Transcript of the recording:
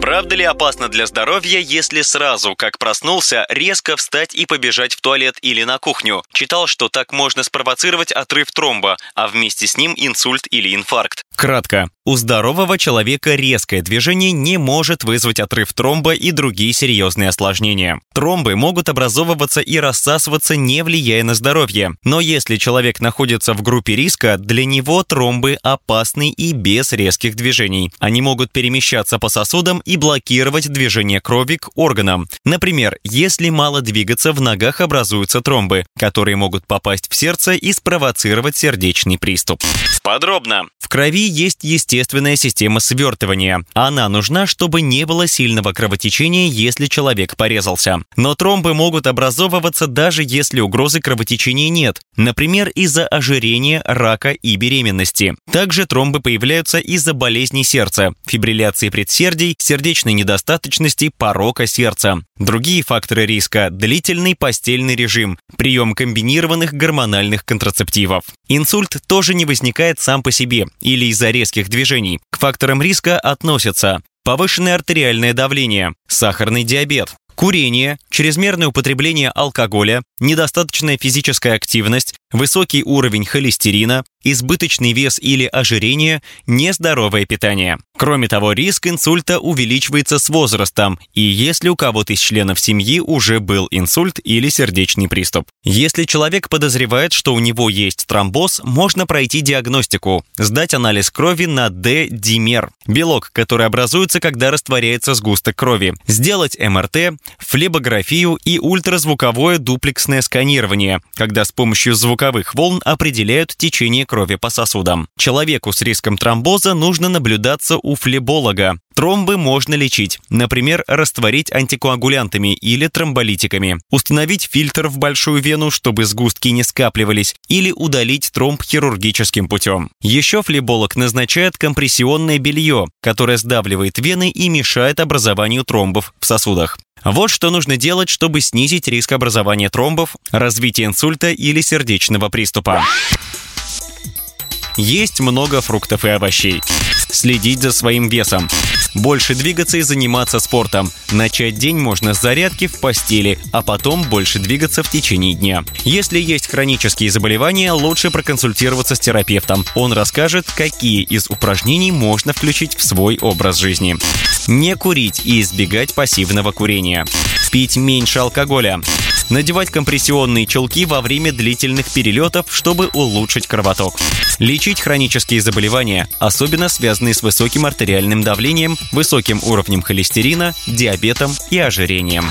Правда ли опасно для здоровья, если сразу, как проснулся, резко встать и побежать в туалет или на кухню? Читал, что так можно спровоцировать отрыв тромба, а вместе с ним инсульт или инфаркт. Кратко. У здорового человека резкое движение не может вызвать отрыв тромба и другие серьезные осложнения. Тромбы могут образовываться и рассасываться, не влияя на здоровье. Но если человек находится в группе риска, для него тромбы опасны и без резких движений. Они могут перемещаться по сосудам и блокировать движение крови к органам. Например, если мало двигаться, в ногах образуются тромбы, которые могут попасть в сердце и спровоцировать сердечный приступ. Подробно. В крови есть естественная система свертывания. Она нужна, чтобы не было сильного кровотечения, если человек порезался. Но тромбы могут образовываться даже если угрозы кровотечения нет, например, из-за ожирения, рака и беременности. Также тромбы появляются из-за болезней сердца, фибрилляции предсердий, сердечной недостаточности, порока сердца. Другие факторы риска – длительный постельный режим, прием комбинированных гормональных контрацептивов. Инсульт тоже не возникает сам по себе или из-за резких движений. К факторам риска относятся повышенное артериальное давление, сахарный диабет, курение, чрезмерное употребление алкоголя, недостаточная физическая активность, высокий уровень холестерина, избыточный вес или ожирение, нездоровое питание. Кроме того, риск инсульта увеличивается с возрастом, и если у кого-то из членов семьи уже был инсульт или сердечный приступ. Если человек подозревает, что у него есть тромбоз, можно пройти диагностику, сдать анализ крови на D-димер, белок, который образуется, когда растворяется сгусток крови, сделать МРТ, флебографию и ультразвуковое дуплексное сканирование, когда с помощью звуковых волн определяют течение крови по сосудам. Человеку с риском тромбоза нужно наблюдаться у флеболога. Тромбы можно лечить, например, растворить антикоагулянтами или тромболитиками, установить фильтр в большую вену, чтобы сгустки не скапливались, или удалить тромб хирургическим путем. Еще флеболог назначает компрессионное белье, которое сдавливает вены и мешает образованию тромбов в сосудах. Вот что нужно делать, чтобы снизить риск образования тромбов, развития инсульта или сердечного приступа. Есть много фруктов и овощей. Следить за своим весом. Больше двигаться и заниматься спортом. Начать день можно с зарядки в постели, а потом больше двигаться в течение дня. Если есть хронические заболевания, лучше проконсультироваться с терапевтом. Он расскажет, какие из упражнений можно включить в свой образ жизни. Не курить и избегать пассивного курения. Пить меньше алкоголя надевать компрессионные чулки во время длительных перелетов, чтобы улучшить кровоток. Лечить хронические заболевания, особенно связанные с высоким артериальным давлением, высоким уровнем холестерина, диабетом и ожирением.